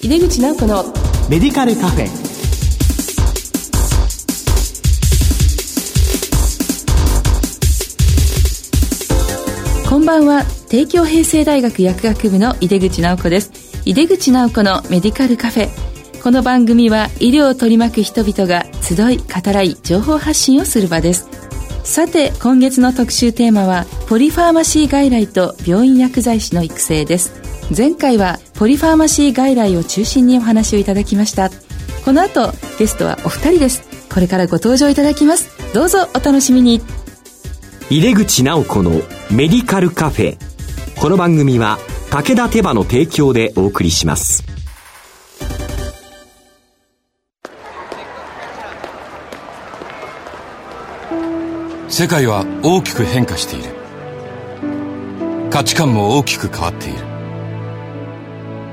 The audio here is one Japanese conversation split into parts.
井出口直子のメディカルカフェ。こんばんは。帝京平成大学薬学部の井出口直子です。井出口直子のメディカルカフェ。この番組は医療を取り巻く人々が集い語らい情報発信をする場です。さて今月の特集テーマはポリファーマシー外来と病院薬剤師の育成です前回はポリファーマシー外来を中心にお話をいただきました。この後ゲストはお二人です。これからご登場いただきます。どうぞお楽しみに。入れ口直子のメディカルカフェ。この番組は武田手羽の提供でお送りします。世界は大きく変化している。価値観も大きく変わっている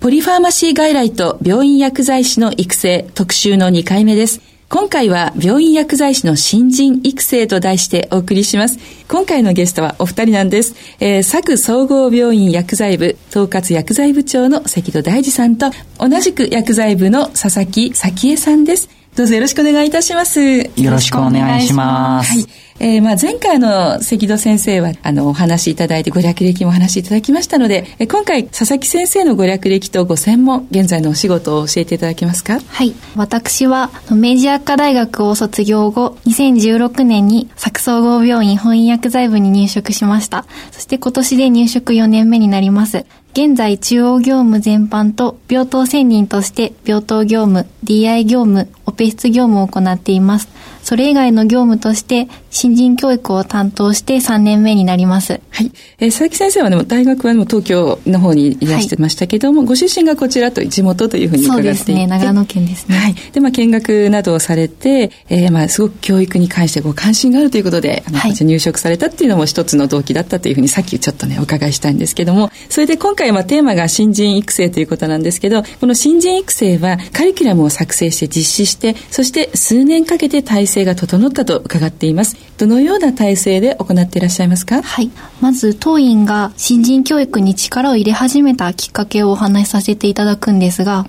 ポリファーマシー外来と病院薬剤師の育成特集の2回目です今回は病院薬剤師の新人育成と題してお送りします。今回のゲストはお二人なんです。えー、佐久総合病院薬剤部統括薬剤部長の関戸大二さんと同じく薬剤部の佐々木咲恵さんです。どうぞよろしくお願いいたします。よろしくお願いします。はい。えー、まあ前回の関戸先生は、あの、お話しいただいてご略歴もお話しいただきましたので、え今回、佐々木先生のご略歴とご専門、現在のお仕事を教えていただけますか？はい。私は、明治薬科大学を卒業後、2016年に、佐久総合病院本院薬剤部に入職しました。そして今年で入職4年目になります。現在中央業務全般と病棟専任として病棟業務、DI 業務、オペ室業務を行っています。それ以外の業務として新人教育を担当して3年目になります。はい。えー、佐々木先生はね、大学はも東京の方にいらしてましたけども、はい、ご出身がこちらと地元というふうに伺っていて。そうですね、長野県ですね。はい。で、まあ見学などをされて、えー、まあすごく教育に関してご関心があるということで、あの、はい、入職されたっていうのも一つの動機だったというふうにさっきちょっとね、お伺いしたいんですけども、それで今回はテーマが新人育成ということなんですけど、この新人育成はカリキュラムを作成して実施して、そして数年かけて体制が整ったとと伺っています。どのような体制で行っていらっしゃいますか？はい。まず、当院が新人教育に力を入れ始めたきっかけをお話しさせていただくんですが、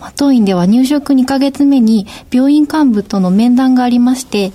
まあ、当院では入職2ヶ月目に病院幹部との面談がありまして、え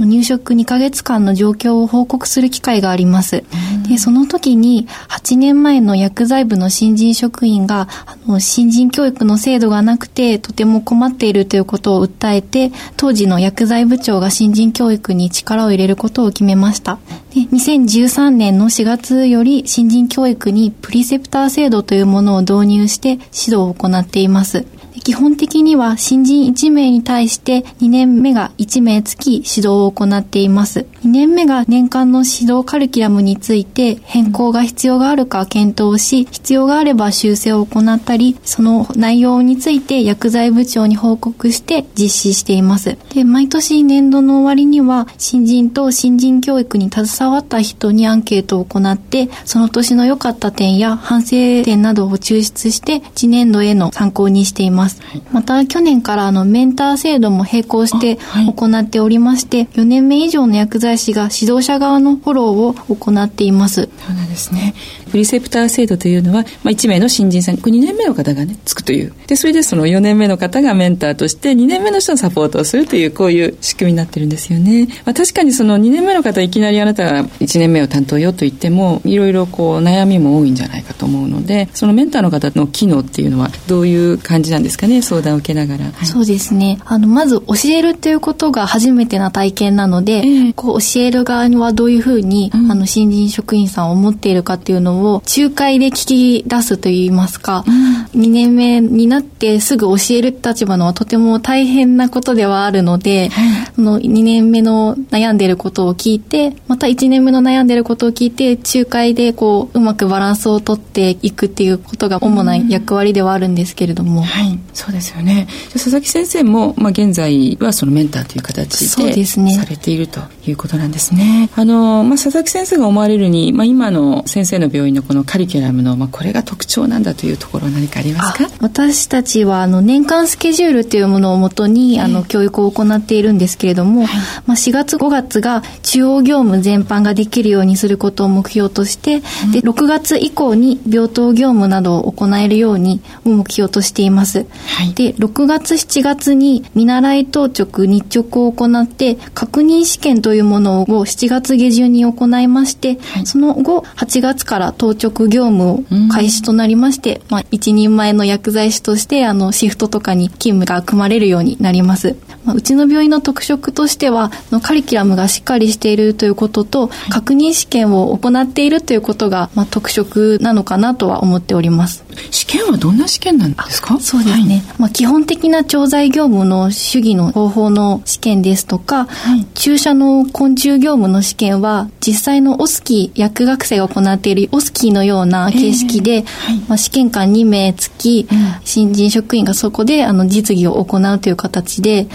ー、入職2ヶ月間の状況を報告する機会があります。で、その時に8年前の薬剤部の新人職員が、あの、新人教育の制度がなくてとても困っているということを訴えて、当時の薬剤部長が新人教育に力を入れることを決めました。で2013年の4月より新人教育にプリセプター制度というものを導入して指導を行っています。基本的には新人1名に対して2年目が1名付き指導を行っています。2年目が年間の指導カリキュラムについて変更が必要があるか検討し、必要があれば修正を行ったり、その内容について薬剤部長に報告して実施しています。で、毎年年度の終わりには新人と新人教育に携わった人にアンケートを行って、その年の良かった点や反省点などを抽出して次年度への参考にしています。。また去年からあのメンター制度も並行して行っておりまして、はい、4年目以上の薬剤師が指導者側のフォローを行っています。そうなんですね。プリセプター制度というのは、まあ、1名の新人さん、2年目の方がね、つくという。で、それでその4年目の方がメンターとして、2年目の人のサポートをするという、こういう仕組みになってるんですよね。まあ、確かにその2年目の方、いきなりあなたが1年目を担当よと言っても、いろいろこう悩みも多いんじゃないかと思うので、そのメンターの方の機能っていうのは、どういう感じなんですかね、相談を受けながら。はい、そうですね。あの、まず教えるっていうことが初めてな体験なので、えー、こう教える側にはどういうふうに、うん、あの、新人職員さんを持っているかっていうののを仲介で聞き出すといいますか、うん、2年目になってすぐ教える立場のはとても大変なことではあるので、はい、その2年目の悩んでることを聞いて、また1年目の悩んでることを聞いて、仲介でこう、うまくバランスをとっていくっていうことが主な役割ではあるんですけれども。はい、そうですよね。佐々木先生も、まあ、現在はそのメンターという形で、ですね。されているということなんですね。あの、まあ、佐々木先生が思われるに、まあ、今の先生の病院のこのカリキュラムの、まあ、これが特徴なんだというところは何かありますか？私たちは、あの、年間スケジュールというものをもとに、あの、教育を行っているんですけれども、はい、まあ、4月5月が中央業務全般ができるようにすることを目標として、うん、で、6月以降に病棟業務などを行えるように目標としています。はい、で、6月7月に見習い当直、日直を行って、確認試験というものを7月下旬に行いまして、はい、その後、8月から当直業務を開始となりまして、まあ、一人前の薬剤師として、あの、シフトとかに勤務が組まれるようになります。まあ、うちの病院の特色としては、のカリキュラムがしっかりしているということと、確認試験を行っているということが、まあ、特色なのかなとは思っております。試験はどんな試験なんですか？そうですね。はい、まあ、基本的な調剤業務の主義の方法の試験ですとか、はい、注射の昆虫業務の試験は、実際のオスキー、薬学生が行っているオスキーのような形式で、はい、まあ、試験官2名付き、新人職員がそこであの実技を行うという形で、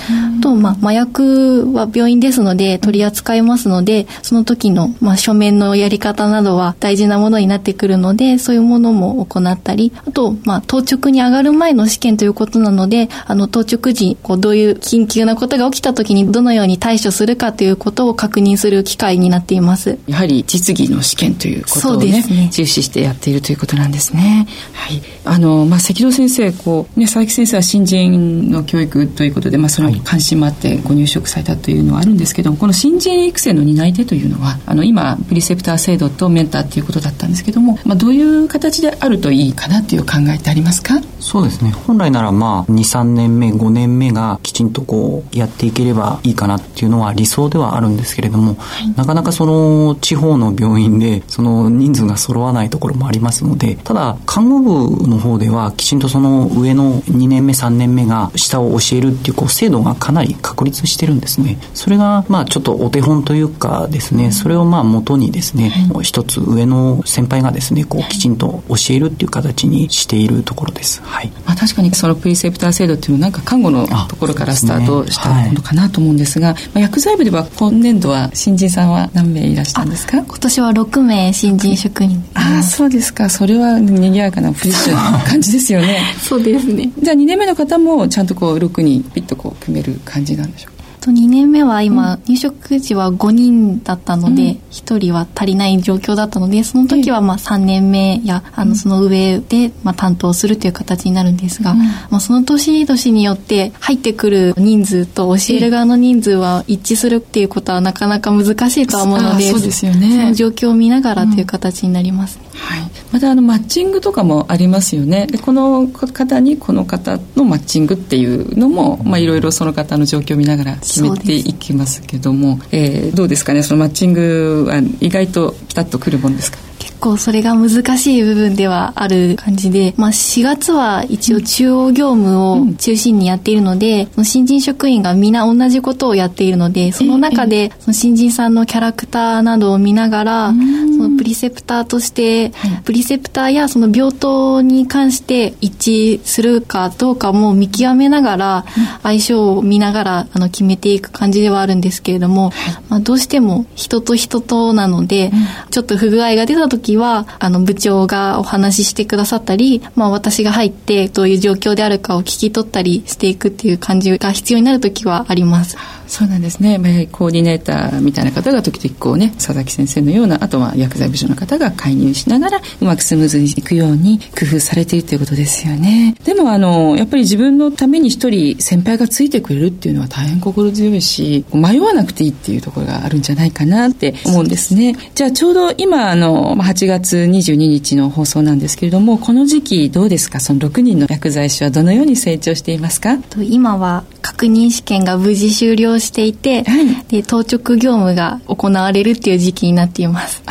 と、まあ、麻薬は病院ですので取り扱いますので、その時の、まあ、書面のやり方などは大事なものになってくるので、そういうものも行ったり、あと、まあ、当直に上がる前の試験ということなので、あの、当直時、こう、どういう緊急なことが起きた時にどのように対処するかということを確認する機会になっています。やはり実技の試験ということをね、ね重視してやっているということなんですね。はい。あの、まあ、赤道先生、こう、ね、佐々木先生は新人の教育ということで、まあ、その関心もあってご入職されたというのはあるんですけどこの新人育成の担い手というのはあの今プリセプター制度とメンターということだったんですけども、まあ、どういう形であるといいかなという考えってありますか？そうですね。本来ならまあ23年目5年目がきちんとこうやっていければいいかなっていうのは理想ではあるんですけれども、はい、なかなかその地方の病院でその人数が揃わないところもありますのでただ看護部の方ではきちんとその上の2年目3年目が下を教えるっていうこう制度がかなり確立してるんですね。それがまあちょっとお手本というかですね。それをまあ元にですね、はい、一つ上の先輩がですねこうきちんと教えるっていう形にしているところです、はい。まあ、確かにそのプリセプター制度っていうのはなんか看護のところからスタートしたものかなと思うんですが、ねはい、まあ、薬剤部では今年度は新人さんは何名いらしたんですか？今年は6名新人職員ああそうですか。それは賑やかなプリッシュな感じですよね。そうですね。じゃあ2年目の方もちゃんとこう6にピッとこう組める感じなんでしょう。と2年目は今、うん、入職時は5人だったので、うん、1人は足りない状況だったのでその時はまあ3年目やあのその上でまあ担当するという形になるんですが、うん、まあ、その年々によって入ってくる人数と教える側の人数は一致するっていうことはなかなか難しいとは思うのでその状況を見ながらという形になります、はい、またあのマッチングとかもありますよね。でこの方にこの方のマッチングっていうのもいろいろその方の状況を見ながら決めていきますけども、えー、どうですかね？そのマッチングは意外とピタッとくるもんですか？構それが難しい部分ではある感じで、まあ、4月は一応中央業務を中心にやっているので、うん、新人職員が皆同じことをやっているのでその中でその新人さんのキャラクターなどを見ながら、そのプリセプターとして、プリセプターやその病棟に関して一致するかどうかも見極めながら、相性を見ながらあの決めていく感じではあるんですけれども、まあ、どうしても人と人となので、ちょっと不具合が出た時はあの部長がお話ししてくださったり、まあ、私が入ってどういう状況であるかを聞き取ったりしていくっていう感じが必要になる時はあります。そうなんですね、まあ、コーディネーターみたいな方が時々こうね佐々木先生のようなあとは薬剤部署の方が介入しながらうまくスムーズにいくように工夫されているということですよね。でもあのやっぱり自分のために一人先輩がついてくれるっていうのは大変心強いし迷わなくていいっていうところがあるんじゃないかなって思うんですね。じゃあちょうど今あの8月22日の放送なんですけれどもこの時期どうですか？その6人の薬剤師はどのように成長していますか？今は確認試験が無事終了していて、はい、で当直業務が行われるっていう時期になっています。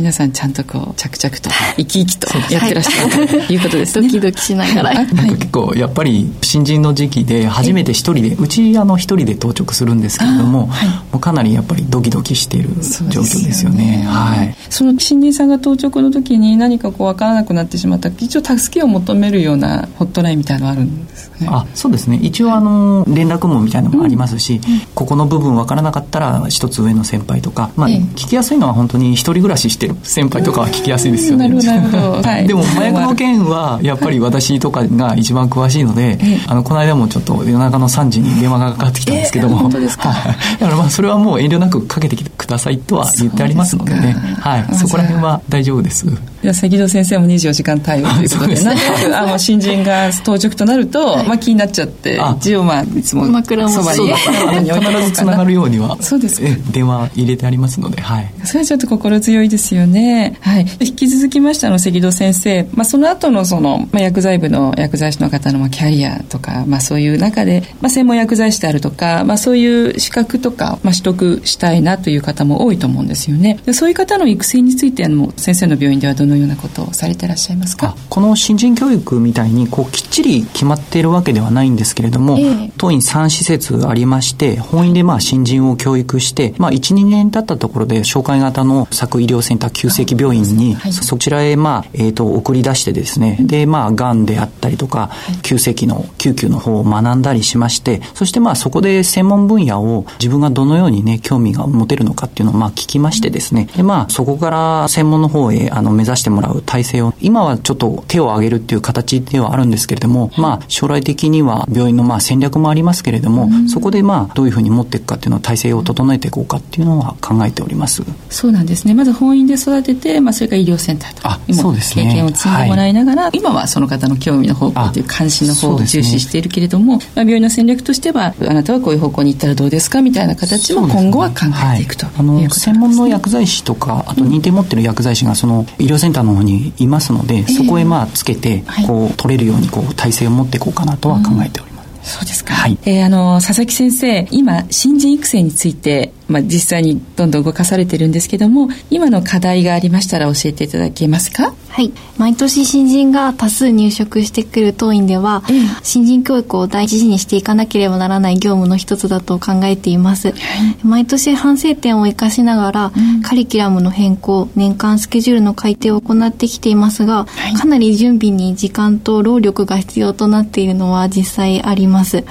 皆さんちゃんとこう着々と生き生きとやってらっしゃる、とい。うことですねドキドキしながら、はい、結構やっぱり新人の時期で初めて一人でうちあの一人で当直するんですけれども,、はい、もうかなりやっぱりドキドキしている状況ですよね、ね、はい。その新人さんが当直の時に何かこう分からなくなってしまった一応助けを求めるようなホットラインみたいなのあるんですね？あそうですね。一応あの連絡網みたいなのもありますし、うん、ここの部分分からなかったら一つ上の先輩とか、まあ、聞きやすいのは本当に一人暮らししてる先輩とかは聞きやすいですよね。なるほど、はい、でも麻薬の件はやっぱり私とかが一番詳しいので、あのこの間もちょっと夜中の3時に電話がかかってきたんですけども、本当ですか？だからまあそれはもう遠慮なくかけてきてくださいとは言ってありますのでね、はい、そこら辺は大丈夫です。いや関戸先生も24時間対応ということで、ね、あの新人が当直となると、まあ気になっちゃって、一応まあいつもそばに必ずつながるようには。そうです電話入れてありますので、はい、それはちょっと心強いですよね、はい、引き続きましての関戸先生、まあ、その後のその、まあ、薬剤部の薬剤師の方のキャリアとか、まあ、そういう中で、まあ、専門薬剤師であるとか、まあ、そういう資格とか、まあ、取得したいなという方も多いと思うんですよね。でそういう方の育成についての先生の病院ではどのようなことをされてらっしゃいますか？この新人教育みたいにこうきっちり決まっているわけではないんですけれども、えー、当院3施設ありまして本院でまあ新人を教育して、まあ、12年経ったところで紹介型の作医療センター急性期病院に、はい、そちらへ、まあえーと、送り出してですね、でまあがんであったりとか、はい、急性期の救急の方を学んだりしましてそしてまあそこで専門分野を自分がどのようにね興味が持てるのかっていうのをまあ聞きましてですね。でまあそこから専門の方へあの目指してもらう体制を今はちょっと手を挙げるっていう形ではあるんですけれども、まあ将来的には病院のまあ戦略もありますけれども、そこでまあどういうふうに持っていくかっていうのを体制を整えていこうかっていうのは考えております。そうなんですね。まず本院で育てて、まあ、それから医療センターとあそうです、ね、経験を積んでもらいながら、はい、今はその方の興味の方向という関心の方を重視しているけれども、ね、まあ、病院の戦略としてはあなたはこういう方向に行ったらどうですかみたいな形も今後は考えていくと、ねはい、あの専門の薬剤師とかあと認定持ってる薬剤師がその医療センターの方にいますので、えー、そこへまあつけてこう取れるようにこう体制を持っていこうかなとは考えております、うんそうですか。はい。えー、あの、佐々木先生、今、新人育成について、まあ、実際にどんどん動かされてるんですけども、今の課題がありましたら教えていただけますか？はい。毎年新人が多数入職してくる当院では、え新人教育を第一次にしていかなければならない業務の一つだと考えています。はい、毎年反省点を生かしながら、うん、カリキュラムの変更、年間スケジュールの改定を行ってきていますが、はい、かなり準備に時間と労力が必要となっているのは実際あります。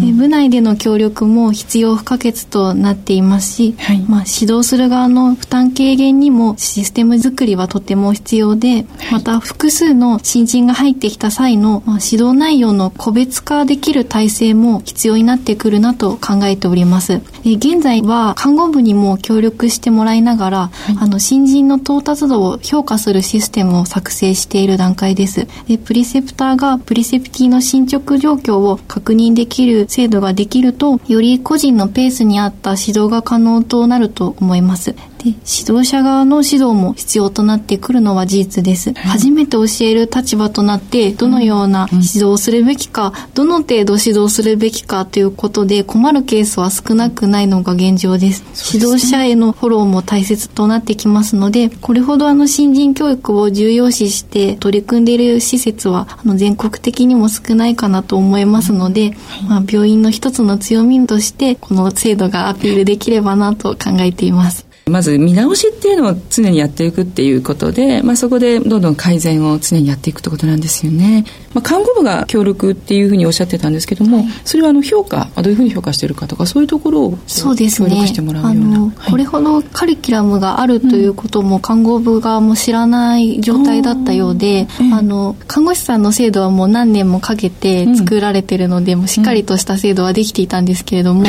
で部内での協力も必要不可欠となっていますし、はい、まあ、指導する側の負担軽減にもシステム作りはとても必要で、また複数の新人が入ってきた際の、まあ、指導内容の個別化できる体制も必要になってくるなと考えております。現在は看護部にも協力してもらいながら、はい、あの新人の到達度を評価するシステムを作成している段階です。でプリセプターがプリセプティの進捗状況を確認できる制度ができると、より個人のペースに合った指導が可能となると思います。で指導者側の指導も必要となってくるのは事実です、初めて教える立場となってどのような指導をするべきか、どの程度指導するべきかということで困るケースは少なくないのが現状です、指導者へのフォローも大切となってきますのでこれほどあの新人教育を重要視して取り組んでいる施設はあの全国的にも少ないかなと思いますので、まあ、病院の一つの強みとしてこの制度がアピールできればなと考えていますまず見直しっていうのを常にやっていくっていうことで、まあ、そこでどんどん改善を常にやっていくってことなんですよね。まあ、看護部が協力っていうふうにおっしゃってたんですけども、はい、それはあの評価どういうふうに評価してるかとかそういうところをそうですね。協力してもらうような、はい、これほどカリキュラムがあるということも看護部側も知らない状態だったようで、うん、あの看護師さんの制度はもう何年もかけて作られてるので、うん、もうしっかりとした制度はできていたんですけれども、ま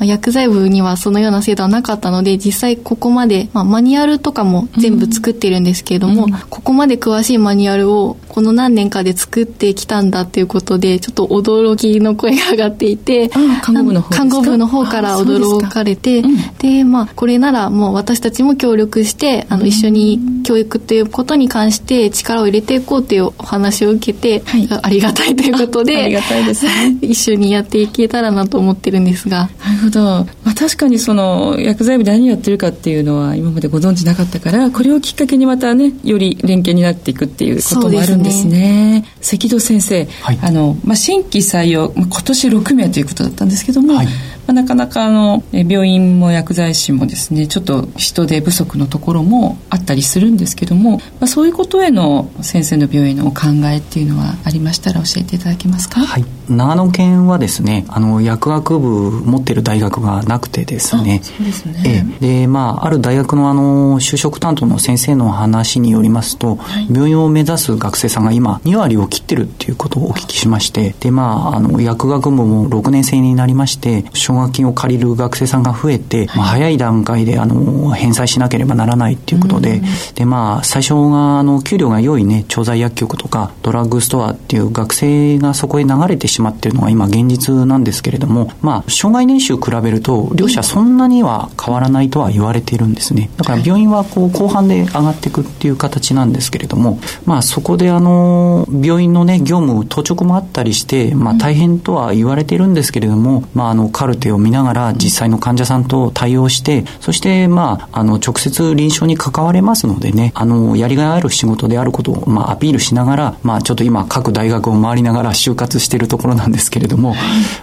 あ、薬剤部にはそのような制度はなかったので実際ここまで、まあ、マニュアルとかも全部作ってるんですけれども、うん、ここまで詳しいマニュアルをこの何年かで作ってきたんだっていうことでちょっと驚きの声が上がっていて看護部の方看護部の方から驚かれてで,、まあこれならもう私たちも協力してあの一緒に教育っていうことに関して力を入れていこうっていうお話を受けて、はい、ありがたいということでありがたいです、ね、一緒にやっていけたらなと思ってるんですが。なるほど、まあ、確かにその薬剤部で何やってるかっていうのは今までご存知なかったからこれをきっかけにまたねより連携になっていくっていうこともあるんですね関戸先生、はい、あの、まあ、新規採用今年6名ということだったんですけども、はい。まあ、なかなかあの病院も薬剤師もですねちょっと人手不足のところもあったりするんですけども、まあ、そういうことへの先生の病院のお考えっていうのはありましたら教えていただけますか？はい。長野県はですねあの薬学部持ってる大学がなくてですね。そうですね、えでまあある大学のあの就職担当の先生の話によりますと、はい、病院を目指す学生さんが今2割を切ってるっていうことをお聞きしましてでまああの薬学部も6年生になりまして奨学金を借りる学生さんが増えて、はい、まあ、早い段階であの返済しなければならないっていうことで、でまあ最初があの給料が良いね調剤薬局とかドラッグストアっていう学生がそこへ流れてしまっているのが今現実なんですけれどもまあ障害年収比べると両者そんなには変わらないとは言われているんですね。だから病院はこう後半で上がっていくっていう形なんですけれどもまあそこであの病院のね業務当直もあったりしてまあ大変とは言われているんですけれどもまああのカルテを見ながら実際の患者さんと対応してそしてまああの直接臨床に関われますのでねあのやりがいある仕事であることをまあアピールしながらまあちょっと今各大学を回りながら就活しているところなんですけれども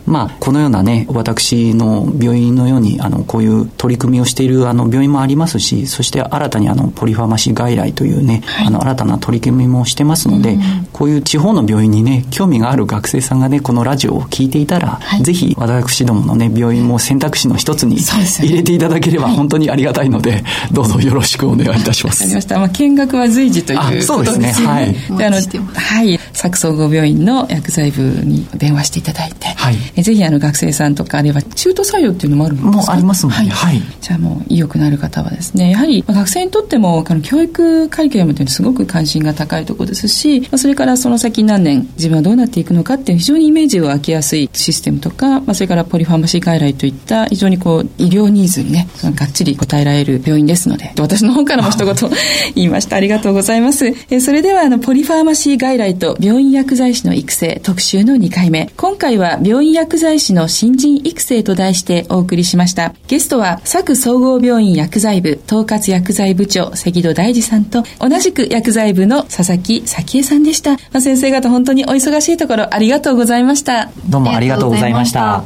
まあこのようなね私の病院のようにあのこういう取り組みをしているあの病院もありますしそして新たにあのポリファーマシー外来というね、はい、あの新たな取り組みもしてますので、うん、こういう地方の病院にね興味がある学生さんがねこのラジオを聞いていたら、はい、ぜひ私どものね病院も選択肢の一つに入れていただければ本当にありがたいので、どうぞよろしくお願いいたします。ありました。まあ見学は随時ということですね。そうですね。はい。であのはい佐久総合病院の薬剤部に電話していただいて、はい、えぜひあの学生さんとかあるいは中途採用っていうのもあるんですか？もうありますもんね。はい。じゃあもう意欲のある方はですねやはり学生にとってもあの教育カリキュラムというのはすごく関心が高いところですし、それからその先何年自分はどうなっていくのかっていう非常にイメージを湧きやすいシステムとか、まあ、それからポリファーマシー外来といった非常にこう医療ニーズにねがっちり答えられる病院ですので私の方からも一言 言いましたありがとうございますえそれではあのポリファーマシー外来と病院薬剤師の育成特集の2回目今回は病院薬剤師の新人育成と題してお送りしましたゲストは佐久総合病院薬剤部統括薬剤部長関戸大二さんと同じく薬剤部の佐々木早紀江さんでした、まあ、先生方本当にお忙しいところありがとうございましたどうもありがとうございました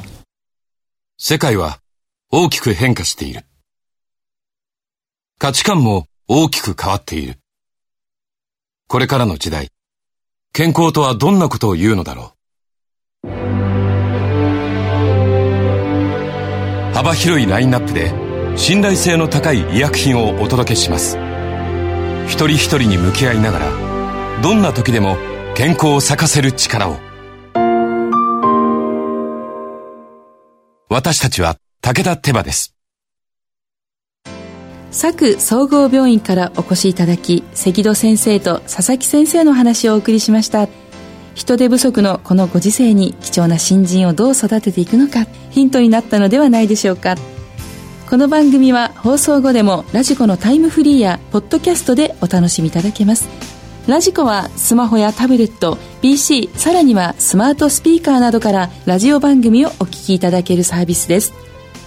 世界は大きく変化している。価値観も大きく変わっている。これからの時代、健康とはどんなことを言うのだろう。幅広いラインナップで信頼性の高い医薬品をお届けします。一人一人に向き合いながら、どんな時でも健康を咲かせる力を。私たちは武田手羽です佐久総合病院からお越しいただき関戸先生と佐々木先生の話をお送りしました人手不足のこのご時世に貴重な新人をどう育てていくのかヒントになったのではないでしょうか。この番組は放送後でもラジコのタイムフリーやポッドキャストでお楽しみいただけます。ラジコはスマホやタブレット PC さらにはスマートスピーカーなどからラジオ番組をお聞きいただけるサービスです。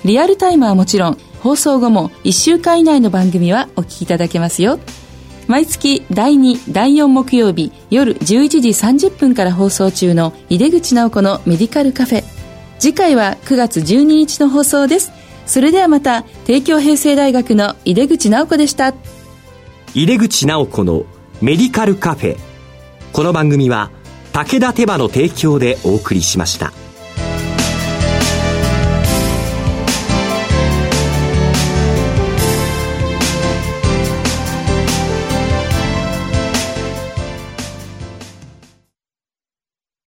リアルタイムはもちろん放送後も1週間以内の番組はお聞きいただけますよ。毎月第2第4木曜日夜11時30分から放送中の井出口直子のメディカルカフェ。次回は9月12日の放送です。それではまた帝京平成大学の井出口直子でした。井出口直子のメディカルカフェ。この番組は武田手羽の提供でお送りしました。